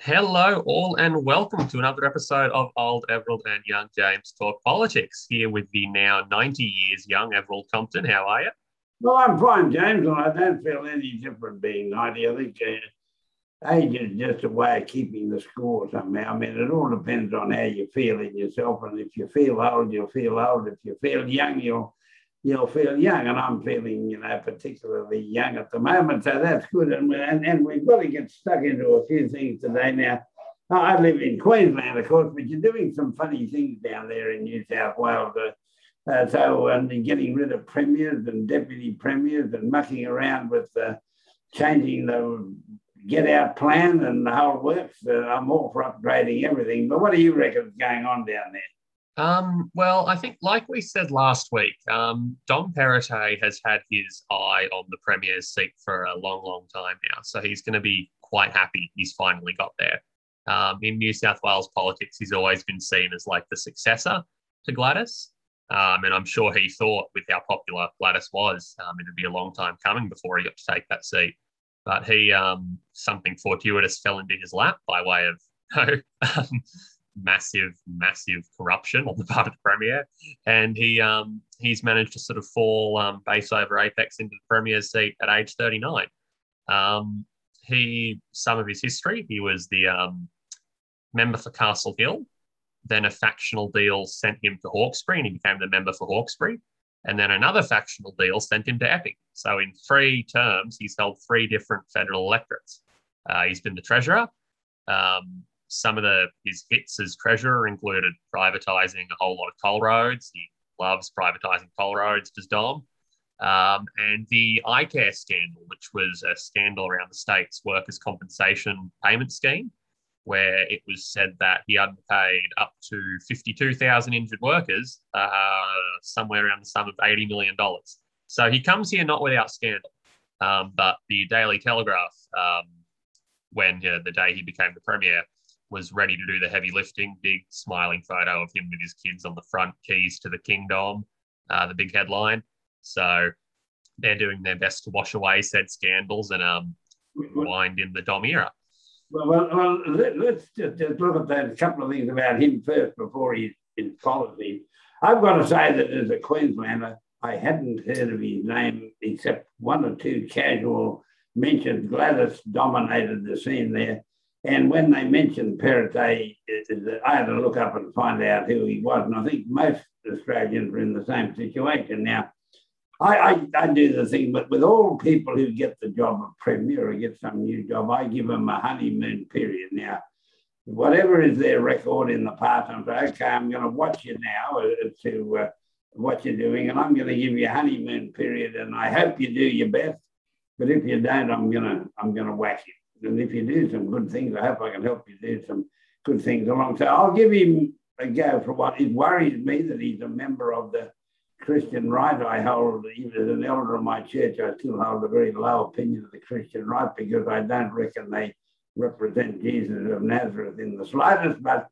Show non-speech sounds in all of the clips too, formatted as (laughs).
Hello, all, and welcome to another episode of Old Everald and Young James Talk Politics. Here with the now 90 years young Everald Compton. How are you? Well, I'm fine, James, and I don't feel any different being 90. I think uh, age is just a way of keeping the score somehow. I mean, it all depends on how you feel in yourself. And if you feel old, you'll feel old. If you feel young, you'll you'll feel young. And I'm feeling, you know, particularly young at the moment. So that's good. And, and, and we've got to get stuck into a few things today. Now, I live in Queensland, of course, but you're doing some funny things down there in New South Wales. Uh, uh, so, and getting rid of premiers and deputy premiers and mucking around with uh, changing the get out plan and the whole works. I'm all for upgrading everything. But what do you reckon is going on down there? Um, well, I think, like we said last week, um, Dom Perrottet has had his eye on the Premier's seat for a long, long time now. So he's going to be quite happy he's finally got there. Um, in New South Wales politics, he's always been seen as like the successor to Gladys. Um, and I'm sure he thought, with how popular Gladys was, um, it'd be a long time coming before he got to take that seat. But he, um, something fortuitous fell into his lap by way of you (laughs) know, massive, massive corruption on the part of the premier, and he um, he's managed to sort of fall um, base over apex into the premier's seat at age 39. Um, he some of his history, he was the um, member for Castle Hill. Then a factional deal sent him to Hawkesbury, and he became the member for Hawkesbury. And then another factional deal sent him to Epping. So in three terms, he's held three different federal electorates. Uh, he's been the treasurer. Um, some of the his hits as treasurer included privatizing a whole lot of toll roads. He loves privatizing toll roads, does Dom. Um, and the iCare scandal, which was a scandal around the state's workers' compensation payment scheme, where it was said that he underpaid up to 52,000 injured workers, uh, somewhere around the sum of $80 million. So he comes here not without scandal. Um, but the Daily Telegraph, um, when uh, the day he became the premier, was ready to do the heavy lifting. Big smiling photo of him with his kids on the front, keys to the kingdom, uh, the big headline. So they're doing their best to wash away said scandals and um, wind in the Dom era. Well, well, let, us just, just, look at that, a couple of things about him first before he's in policy. I've got to say that as a Queenslander, I hadn't heard of his name except one or two casual mentions. Gladys dominated the scene there. And when they mentioned Perrottet, I had to look up and find out who he was. And I think most Australians are in the same situation. Now, I, I, I, do the thing, but with all people who get the job of Premier or get some new job, I give them a honeymoon period. Now, whatever is their record in the past, I'm saying, okay, I'm going to watch you now uh, to uh, what you're doing, and I'm going to give you a honeymoon period, and I hope you do your best. But if you don't, I'm gonna I'm gonna whack you. And if you do some good things, I hope I can help you do some good things along. So I'll give him a go for what it worries me that he's a member of the Christian right. I hold, even as an elder of my church, I still hold a very low opinion of the Christian right because I don't reckon they represent Jesus of Nazareth in the slightest, but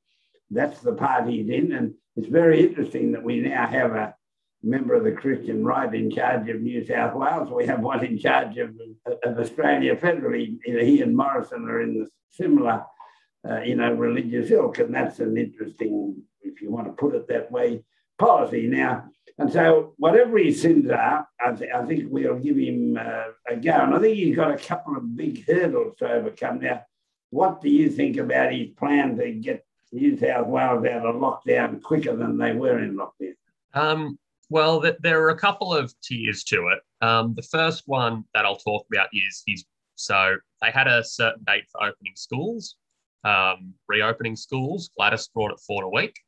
that's the part he's in. And it's very interesting that we now have a member of the Christian right in charge of New South Wales. We have one in charge of, of Australia federally. he and Morrison are in the similar, uh, you know, religious ilk, and that's an interesting, if you want to put it that way, policy now. And so, whatever his sins are, I, th- I think we'll give him uh, a go. And I think he's got a couple of big hurdles to overcome. Now, what do you think about his plan to get New South Wales out of lockdown quicker than they were in lockdown? Um, well, th- there are a couple of tiers to it. Um, the first one that I'll talk about is he's so they had a certain date for opening schools, um, reopening schools. Gladys brought it forward a week,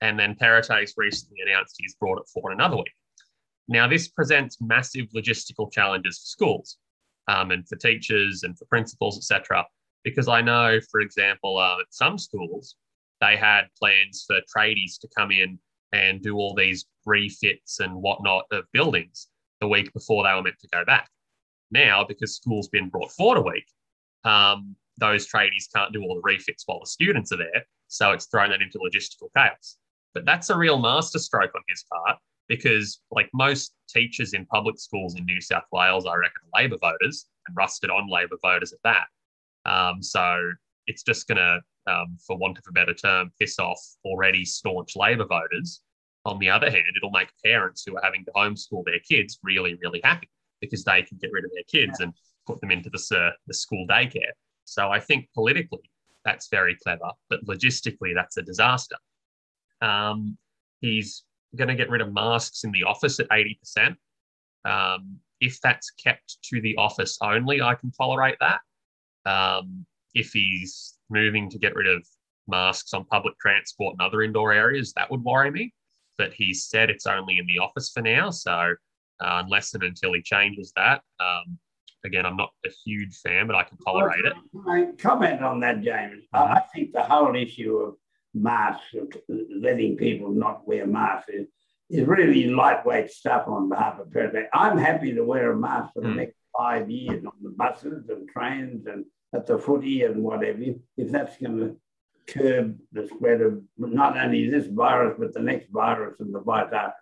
and then Perrottet's recently announced he's brought it forward another week. Now, this presents massive logistical challenges for schools um, and for teachers and for principals, etc. Because I know, for example, uh, at some schools, they had plans for tradies to come in and do all these refits and whatnot of buildings the week before they were meant to go back. Now, because school's been brought forward a week, um, those tradies can't do all the refits while the students are there. So it's thrown that into logistical chaos. But that's a real masterstroke on his part because, like most teachers in public schools in New South Wales, I reckon are Labor voters and rusted on Labor voters at that. Um, so it's just going to, um, for want of a better term, piss off already staunch Labor voters. On the other hand, it'll make parents who are having to homeschool their kids really, really happy because they can get rid of their kids and put them into the, uh, the school daycare. So I think politically, that's very clever, but logistically, that's a disaster. Um, he's going to get rid of masks in the office at 80%. Um, if that's kept to the office only, I can tolerate that. Um, if he's moving to get rid of masks on public transport and other indoor areas, that would worry me. But he said it's only in the office for now. So uh, unless and until he changes that, um, again, I'm not a huge fan, but I can tolerate it. Comment on that, James. Mm-hmm. I think the whole issue of masks, letting people not wear masks, is, is really lightweight stuff on behalf of President. I'm happy to wear a mask for the mm. next five years on the buses and trains and at the footy and whatever, if that's going to curb the spread of not only this virus, but the next virus and the virus.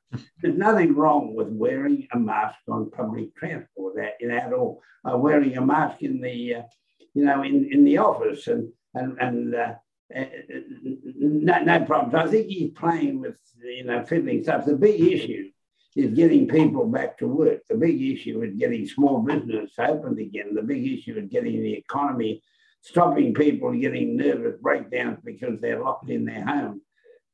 There's nothing wrong with wearing a mask on public transport at, at all. Uh, wearing a mask in the, uh, you know, in, in the office and, and, and uh, uh no, no problems. I think he's playing with, you know, fiddling stuff. The big issue is getting people back to work. The big issue is getting small business opened again. The big issue is getting the economy stopping people getting nervous breakdowns because they're locked in their home.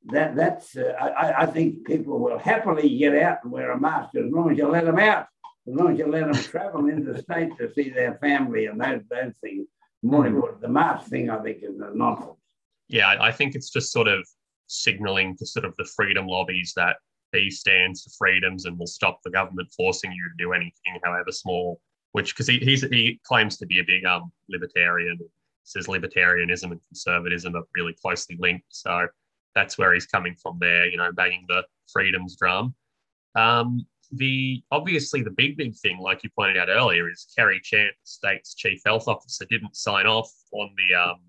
That, that's, uh, I, I think people will happily get out and wear a mask as long as you let them out, as long as you let them travel into the state to see their family and those, those things. More hmm. important, the mask thing, I think, is a nonsense. Yeah, I think it's just sort of signaling to sort of the freedom lobbies that he stands for freedoms and will stop the government forcing you to do anything, however small. Which, because he he claims to be a big um libertarian, says libertarianism and conservatism are really closely linked. So that's where he's coming from there, you know, banging the freedoms drum. Um, the obviously the big big thing, like you pointed out earlier, is Kerry Chant, the state's chief health officer, didn't sign off on the um,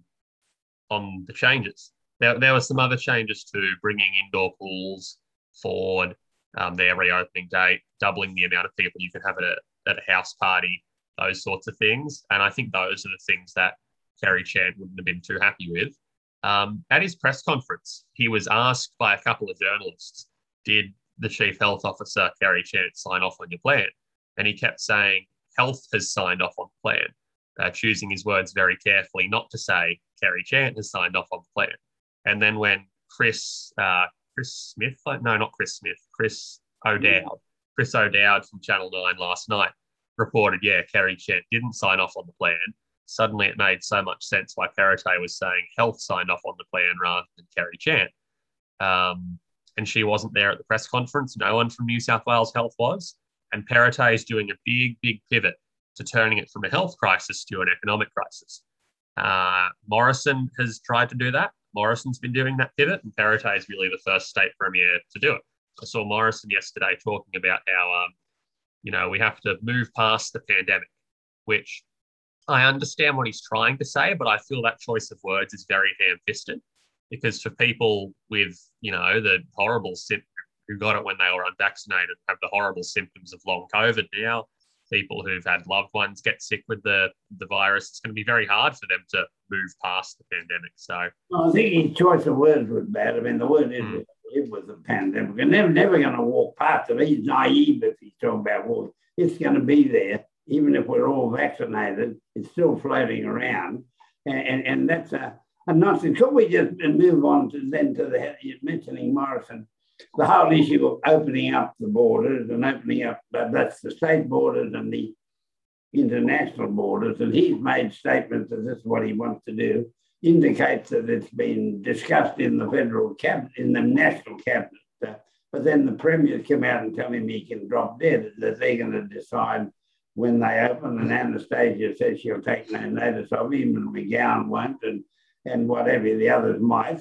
on the changes. There, there were some other changes to bringing indoor pools forward, um, their reopening date, doubling the amount of people you can have at a at a house party, those sorts of things. And I think those are the things that Kerry Chant wouldn't have been too happy with. Um, at his press conference, he was asked by a couple of journalists, Did the chief health officer, Kerry Chant, sign off on your plan? And he kept saying, Health has signed off on the plan, uh, choosing his words very carefully not to say Kerry Chant has signed off on the plan. And then when Chris, uh, Chris Smith, no, not Chris Smith, Chris O'Dowd, Chris O'Dowd from Channel 9 last night reported, yeah, Kerry Chant didn't sign off on the plan suddenly it made so much sense why Perrottet was saying health signed off on the plan rather than Kerry Chant. Um, and she wasn't there at the press conference. No one from New South Wales Health was. And Perrottet is doing a big, big pivot to turning it from a health crisis to an economic crisis. Uh, Morrison has tried to do that. Morrison's been doing that pivot, and Perrottet is really the first state premier to do it. I saw Morrison yesterday talking about how, um, you know, we have to move past the pandemic, which I understand what he's trying to say, but I feel that choice of words is very ham-fisted because for people with, you know, the horrible symptoms who got it when they were unvaccinated have the horrible symptoms of long COVID now, people who've had loved ones get sick with the, the virus, it's going to be very hard for them to move past the pandemic. So I think his choice of words was bad. I mean, the word is mm. it was a pandemic. And they're never going to walk past it. He's naive if he's talking about, well, it's going to be there even if we're all vaccinated, it's still floating around. And, and, and that's a, a nonsense. Could we just move on to then to the mentioning Morrison, the whole issue of opening up the borders and opening up, that's the state borders and the international borders. And he's made statements that this is what he wants to do, indicates that it's been discussed in the federal cabinet, in the national cabinet. Uh, but then the premiers come out and tell him he can drop dead, that they're going to decide when they open, and Annastacia says she'll take no notice of him, and McGowan won't, and, and whatever the others might.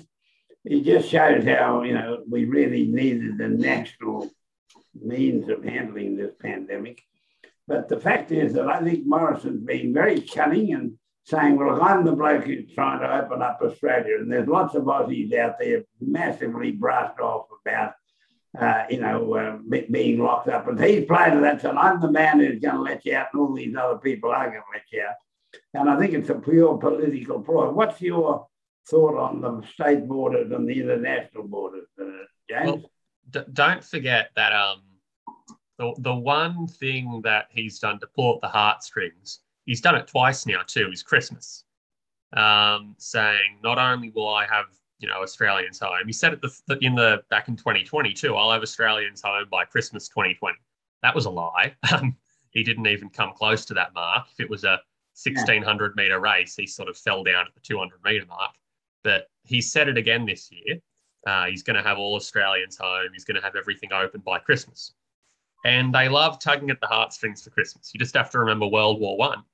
It just shows how, you know, we really needed the national means of handling this pandemic. But the fact is that I think Morrison's been very cunning and saying, well, I'm the bloke who's trying to open up Australia. And there's lots of Aussies out there massively brassed off about uh, you know, uh, being locked up. And he's played to that, so I'm the man who's going to let you out, and all these other people are going to let you out. and I think it's a pure political ploy. What's your thought on the state borders and the international borders, uh, James? Well, d- don't forget that um, the, the one thing that he's done to pull at the heartstrings, he's done it twice now too, is Christmas. Um, saying not only will I have you know Australians home, he said it the, in the back in 2020 too. I'll have Australians home by Christmas 2020. That was a lie. (laughs) Um, he didn't even come close to that mark. If it was a 1600 meter race, he sort of fell down at the 200 meter mark. But he said it again this year. Uh, he's going to have all Australians home. He's going to have everything open by Christmas. And they love tugging at the heartstrings for Christmas. You just have to remember World War One.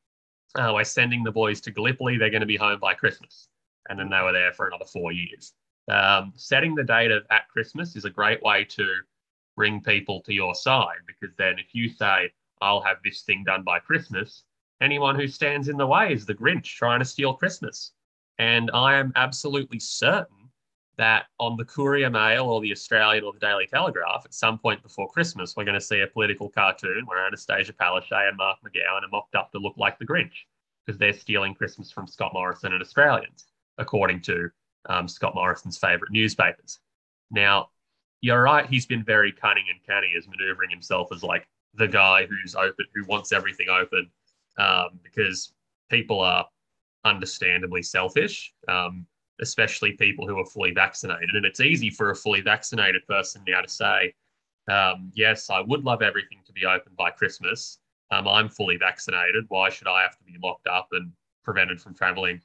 Uh, we're sending the boys to Gallipoli. They're going to be home by Christmas. And then they were there for another four years. Um, setting the date of at Christmas is a great way to bring people to your side because then if you say, I'll have this thing done by Christmas. Anyone who stands in the way is the Grinch trying to steal Christmas. And I am absolutely certain that on the Courier Mail or the Australian or the Daily Telegraph, at some point before Christmas, we're going to see a political cartoon where Annastacia Palaszczuk and Mark McGowan are mocked up to look like the Grinch because they're stealing Christmas from Scott Morrison and Australians, according to um, Scott Morrison's favourite newspapers. Now, you're right, he's been very cunning and canny as maneuvering himself as like the guy who's open, who wants everything open, um, because people are understandably selfish, um, especially people who are fully vaccinated. And it's easy for a fully vaccinated person now to say, um, yes, I would love everything to be open by Christmas. Um, I'm fully vaccinated. Why should I have to be locked up and prevented from traveling?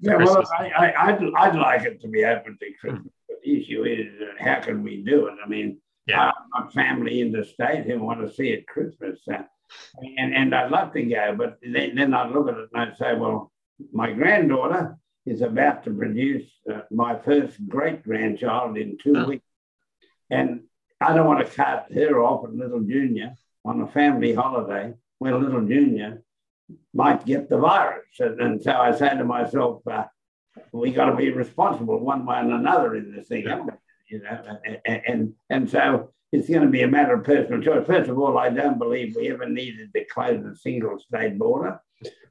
Yeah, well, I, I, would I'd like it to be open to Christmas. But the issue is, how can we do it? I mean, yeah. My family in the state who want to see it Christmas. Uh, and, and I'd love to go, but then, then I look at it and I say, well, my granddaughter is about to produce uh, my first great grandchild in two oh. weeks. And I don't want to cut her off at Little Junior on a family holiday when Little Junior might get the virus. And, and so I say to myself, uh, we got to be responsible one way and another in this thing. Yeah you know, and, and, and so it's going to be a matter of personal choice. First of all, I don't believe we ever needed to close a single state border.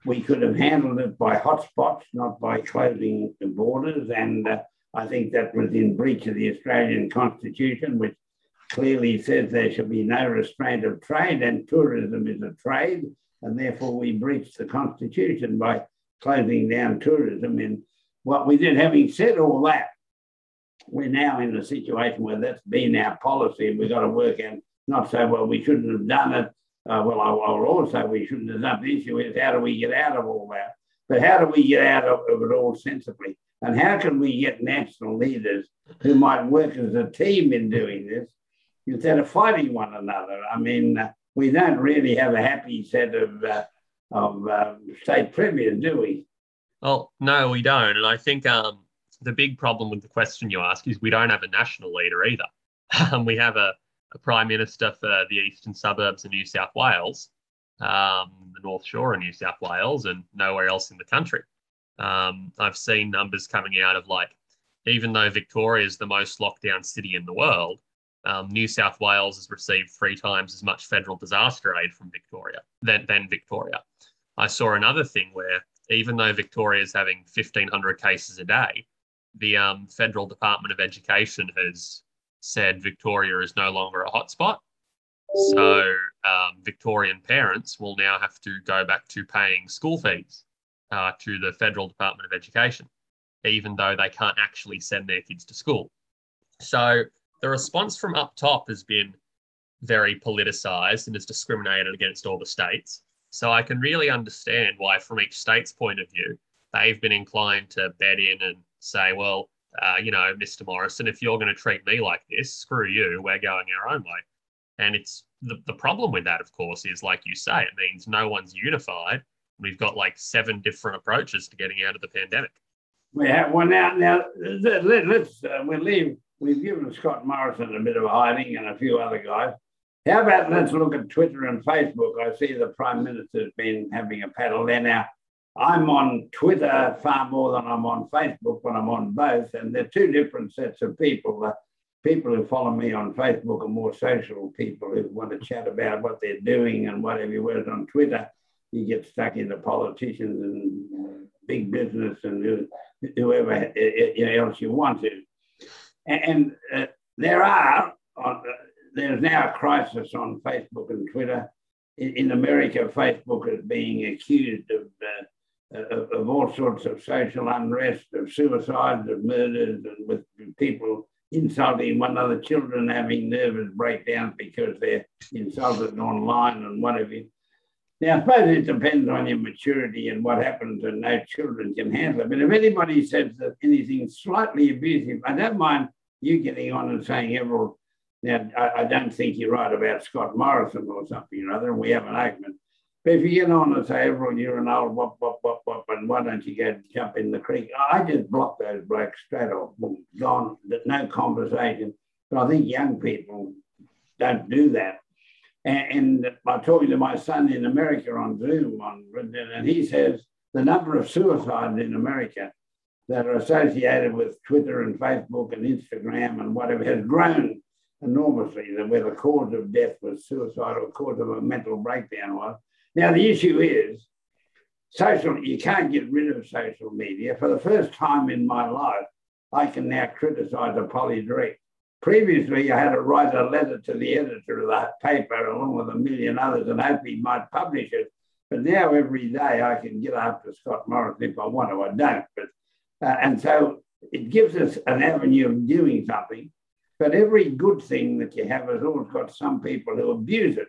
We could have handled it by hotspots, not by closing the borders. And uh, I think that was in breach of the Australian Constitution, which clearly says there should be no restraint of trade, and tourism is a trade. And therefore, we breached the Constitution by closing down tourism. And what we did, having said all that, we're now in a situation where that's been our policy and we've got to work out not say, well, we shouldn't have done it. Uh, well, I, will also we shouldn't have done. The issue is how do we get out of all that? But how do we get out of, of it all sensibly? And how can we get national leaders who might work as a team in doing this instead of fighting one another? I mean, we don't really have a happy set of, uh, of uh, state premiers, do we? Well, no, we don't. And I think um, the big problem with the question you ask is we don't have a national leader either. (laughs) Um, we have a, a, prime minister for the eastern suburbs of New South Wales, um, the North Shore of New South Wales, and nowhere else in the country. Um, I've seen numbers coming out of like, even though Victoria is the most locked down city in the world, um, New South Wales has received three times as much federal disaster aid from Victoria than, than Victoria. I saw another thing where even though Victoria is having 1,500 cases a day, the um, Federal Department of Education has said Victoria is no longer a hotspot. So um, Victorian parents will now have to go back to paying school fees uh, to the Federal Department of Education, even though they can't actually send their kids to school. So the response from up top has been very politicized and has discriminated against all the states. So I can really understand why, from each state's point of view, they've been inclined to bed in and say, well, uh, you know, Mr. Morrison, if you're going to treat me like this, screw you, we're going our own way. And it's the, the problem with that, of course, is like you say, it means no one's unified. We've got like seven different approaches to getting out of the pandemic. We have one now. Now let, us uh, we leave. We've given Scott Morrison a bit of hiding and a few other guys. How about let's look at Twitter and Facebook? I see the Prime Minister's been having a paddle there now. I'm on Twitter far more than I'm on Facebook when I'm on both, and they're two different sets of people. The people who follow me on Facebook are more social people who want to chat about what they're doing and whatever. Whereas on Twitter, you get stuck into politicians and big business and whoever else you want to. And uh, there are, uh, there's now a crisis on Facebook and Twitter. In, in America, Facebook is being accused of, uh, of, of, all sorts of social unrest, of suicides, of murders, and with people insulting one another, children having nervous breakdowns because they're insulted online and whatever. Now, I suppose it depends on your maturity and what happens, and no children can handle it. But if anybody says that anything slightly abusive, I don't mind you getting on and saying, Everald, now I, I, don't think you're right about Scott Morrison or something or other, and we have an argument. But if you get on and say, everyone, you're an old wop, wop, wop, wop, and why don't you go jump in the creek? I just block those blokes straight off, boom, gone, no conversation. But I think young people don't do that. And, and I'm talking to my son in America on Zoom, on, and he says the number of suicides in America that are associated with Twitter and Facebook and Instagram and whatever has grown enormously, that where the cause of death was suicide or cause of a mental breakdown was. Now, the issue is social, you can't get rid of social media. For the first time in my life, I can now criticize a poly direct. Previously, I had to write a letter to the editor of that paper along with a million others and hope he might publish it. But now every day I can get after Scott Morrison if I want to. I don't. But uh, and so it gives us an avenue of doing something. But every good thing that you have has always got some people who abuse it.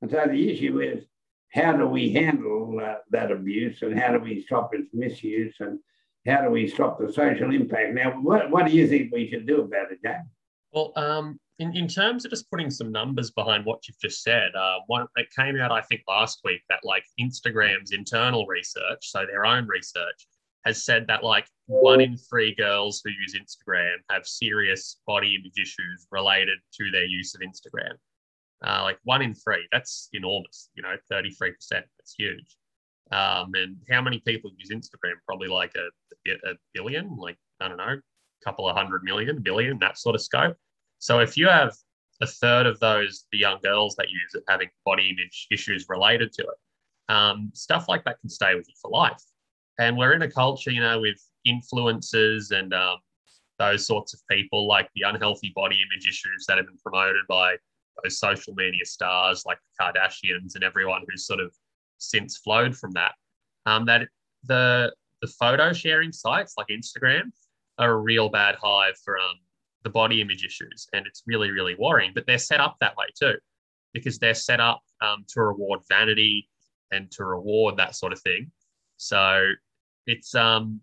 And so the issue is how do we handle uh, that abuse and how do we stop its misuse and how do we stop the social impact? Now, what, what do you think we should do about it, James? Well, um, in, in terms of just putting some numbers behind what you've just said, uh, one it came out I think last week that like Instagram's internal research, so their own research, has said that like one in three girls who use Instagram have serious body image issues related to their use of Instagram. Uh, like one in three, that's enormous. You know, thirty three percent. That's huge. Um, and how many people use Instagram? Probably like a, a billion, like I don't know, a couple of hundred million, billion, that sort of scope. So if you have a third of those, the young girls that use it, having body image issues related to it, um, stuff like that can stay with you for life. And we're in a culture, you know, with influencers and um, those sorts of people, like the unhealthy body image issues that have been promoted by those social media stars like the Kardashians and everyone who's sort of since flowed from that. Um, that the the photo sharing sites like Instagram are a real bad hive for um, the body image issues. And it's really, really worrying. But they're set up that way too, because they're set up um, to reward vanity and to reward that sort of thing. So it's um,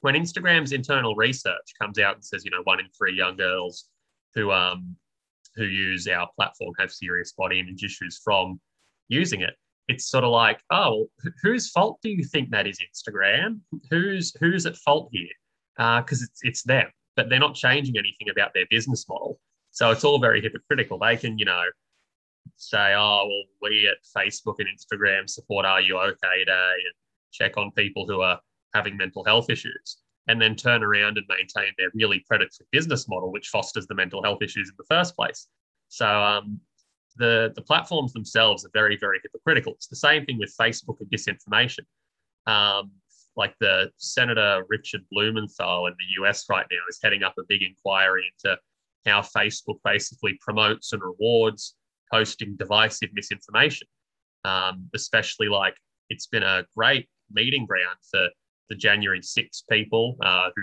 when Instagram's internal research comes out and says, you know, one in three young girls who um, who use our platform have serious body image issues from using it. It's sort of like, oh, whose fault do you think that is? Instagram? Who's who's at fault here? Because uh, it's it's them but they're not changing anything about their business model. So it's all very hypocritical. They can, you know, say, oh, well, we at Facebook and Instagram support Are You OK Day and check on people who are having mental health issues, and then turn around and maintain their really predatory business model, which fosters the mental health issues in the first place. So um, the, the platforms themselves are very, very hypocritical. It's the same thing with Facebook and disinformation. Um, like the Senator Richard Blumenthal in the US right now is heading up a big inquiry into how Facebook basically promotes and rewards posting divisive misinformation. Um, especially like it's been a great meeting ground for the January 6 people uh, who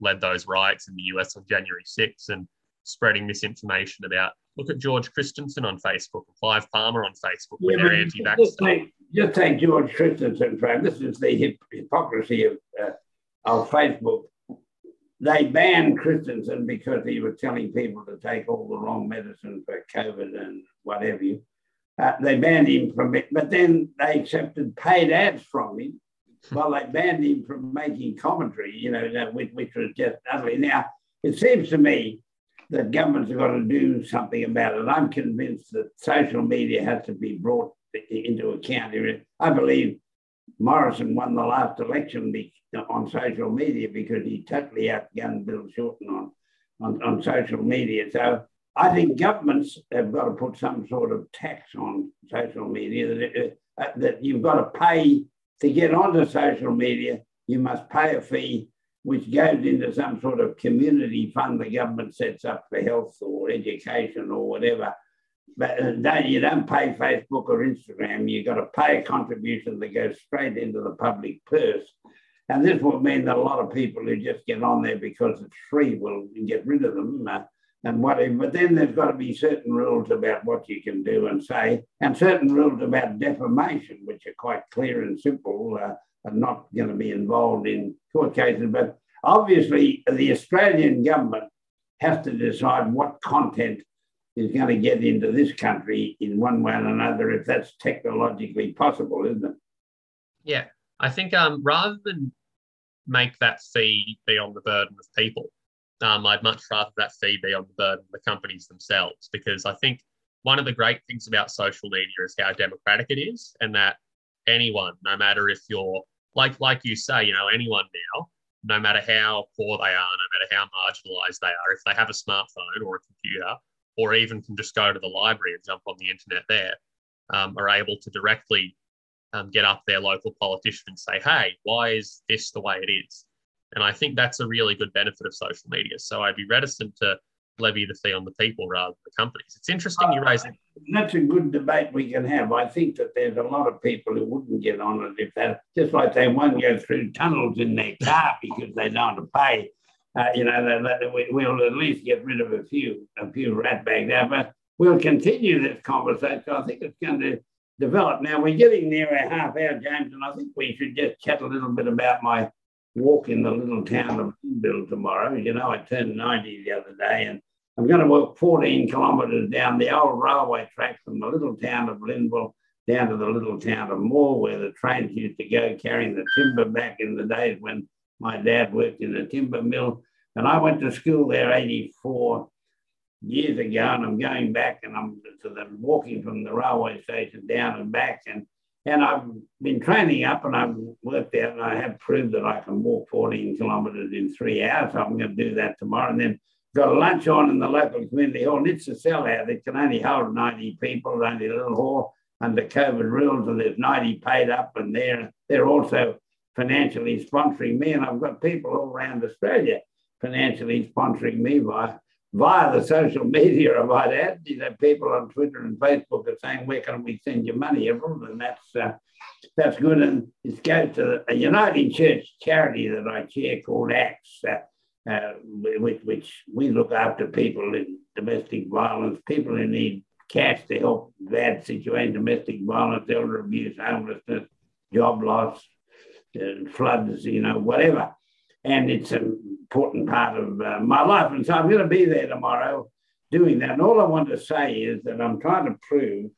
led those riots in the US on January 6 and spreading misinformation about look at George Christensen on Facebook and Clive Palmer on Facebook yeah, with their anti-vax just take George Christensen, Frank. This is the hip- hypocrisy of, uh, of Facebook. They banned Christensen because he was telling people to take all the wrong medicine for COVID and whatever you. Uh, they banned him from it, but then they accepted paid ads from him. Well, they banned him from making commentary, you know, which, which was just ugly. Now, it seems to me that governments have got to do something about it. I'm convinced that social media has to be brought into account. I believe Morrison won the last election on social media because he totally outgunned Bill Shorten on, on, on social media. So I think governments have got to put some sort of tax on social media. uh, that you've got to pay to get onto social media. You must pay a fee, which goes into some sort of community fund the government sets up for health or education or whatever. But uh, don't, you don't pay Facebook or Instagram. You've got to pay a contribution that goes straight into the public purse. And this will mean that a lot of people who just get on there because it's free will get rid of them. Uh, and whatever. But then there's got to be certain rules about what you can do and say, and certain rules about defamation, which are quite clear and simple, uh, and not going to be involved in court cases. But obviously, the Australian government has to decide what content is going to get into this country in one way or another, if that's technologically possible, isn't it? Yeah, I think um, rather than make that fee be on the burden of people, um, I'd much rather that fee be on the burden of the companies themselves because I think one of the great things about social media is how democratic it is, and that anyone, no matter if you're like like you say, you know, anyone now, no matter how poor they are, no matter how marginalized they are, if they have a smartphone or a computer, or even can just go to the library and jump on the internet there, um, are able to directly um, get up their local politician and say, hey, why is this the way it is? And I think that's a really good benefit of social media. So I'd be reticent to levy the fee on the people rather than the companies. It's interesting you raise. That's a good debate we can have. I think that there's a lot of people who wouldn't get on it if that, just like they won't go through tunnels in their car because they don't want to pay. Uh, you know, that, we, will at least get rid of a few, a few ratbags there. But we'll continue this conversation. I think it's going to develop. Now we're getting near a half hour, James, and I think we should just chat a little bit about my walk in the little town of Linville tomorrow. You know, I turned 90 the other day and I'm going to walk 14 kilometres down the old railway track from the little town of Linville down to the little town of Moore, where the trains used to go carrying the timber back in the days when my dad worked in a timber mill. And I went to school there 84 years ago, and I'm going back and I'm to the walking from the railway station down and back. And and I've been training up and I've worked out and I have proved that I can walk 14 kilometres in three hours. I'm going to do that tomorrow. And then got a lunch on in the local community hall. And it's a sellout. It can only hold 90 people, only a little hall under COVID rules. And there's 90 paid up and they're, they're also financially sponsoring me. And I've got people all around Australia financially sponsoring me by via the social media, might add. You know, people on Twitter and Facebook are saying, "Where can we send your money, everyone?" And that's uh, that's good. And it goes to a United Church charity that I chair called Acts, uh, uh, which, which we look after people in domestic violence, people who need cash to help bad situation, domestic violence, elder abuse, homelessness, job loss, uh, floods, you know, whatever and it's an important part of uh, my life. And so I'm going to be there tomorrow doing that. And all I want to say is that I'm trying to prove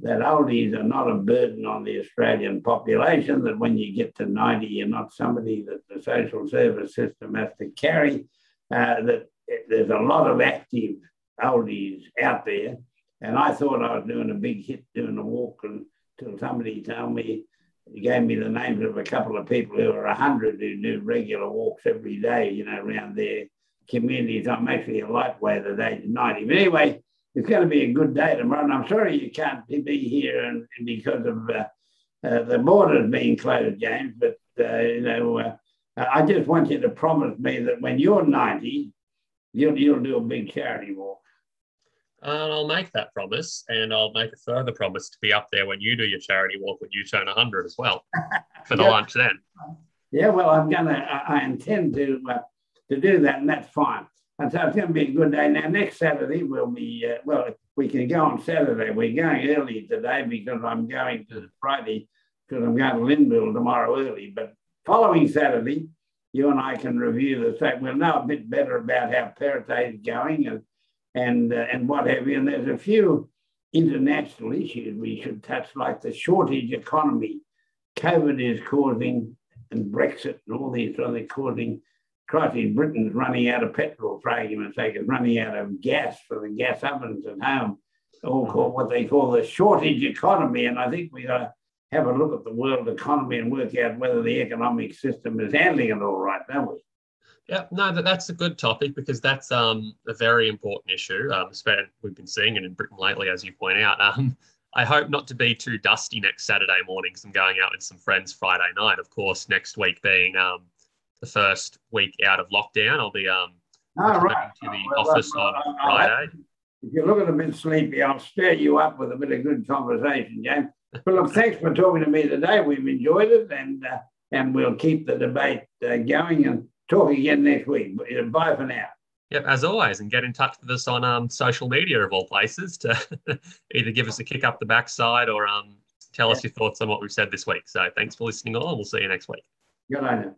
that oldies are not a burden on the Australian population, that when you get to 90, you're not somebody that the social service system has to carry, uh, that there's a lot of active oldies out there. And I thought I was doing a big hit doing a walk until somebody told me he gave me the names of a couple of people who are 100 who do regular walks every day, you know, around their communities. I'm actually a lightweight at age 90. But anyway, it's going to be a good day tomorrow. And I'm sorry you can't be here and, because of uh, uh, the borders being closed, James. But, uh, you know, uh, I just want you to promise me that when you're 90, you'll, you'll do a big charity walk. And I'll make that promise, and I'll make a further promise to be up there when you do your charity walk when you turn 100 as well for the (laughs) lunch then. Yeah, well, I'm gonna. I intend to uh, to do that, and that's fine. And so it's going to be a good day. Now, next Saturday we'll be uh, well. We can go on Saturday. We're going early today because I'm going to Friday because I'm going to Linville tomorrow early. But following Saturday, you and I can review the site. We'll know a bit better about how Perrottet is going and and, uh, and what have you. And there's a few international issues we should touch, like the shortage economy. COVID is causing, and Brexit and all these other causing crises. Britain's running out of petrol, for argument's sake, it's running out of gas for the gas ovens at home, all called what they call the shortage economy. And I think we got to have a look at the world economy and work out whether the economic system is handling it all right, don't we? Yeah, no, that, that's a good topic because that's um, a very important issue. Um, we've been seeing it in Britain lately, as you point out. Um, I hope not to be too dusty next Saturday morning because I'm going out with some friends Friday night. Of course, next week being um, the first week out of lockdown, I'll be um, oh, right. to the well, office well, on Friday. If you're looking a bit sleepy, I'll stir you up with a bit of good conversation, James. But look, thanks for talking to me today. We've enjoyed it, and uh, and we'll keep the debate uh, going and talk again next week. Bye for now. Yep, as always, and get in touch with us on um, social media of all places to (laughs) either give us a kick up the backside or um, tell us your thoughts on what we've said this week. So thanks for listening on. We'll see you next week. Good night.